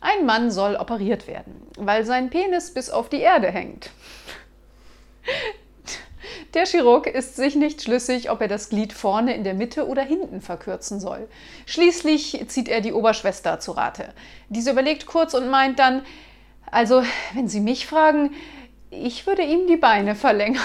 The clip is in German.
Ein Mann soll operiert werden, weil sein Penis bis auf die Erde hängt. Der Chirurg ist sich nicht schlüssig, ob er das Glied vorne in der Mitte oder hinten verkürzen soll. Schließlich zieht er die Oberschwester zu Rate. Diese überlegt kurz und meint dann, also, wenn Sie mich fragen, ich würde ihm die Beine verlängern.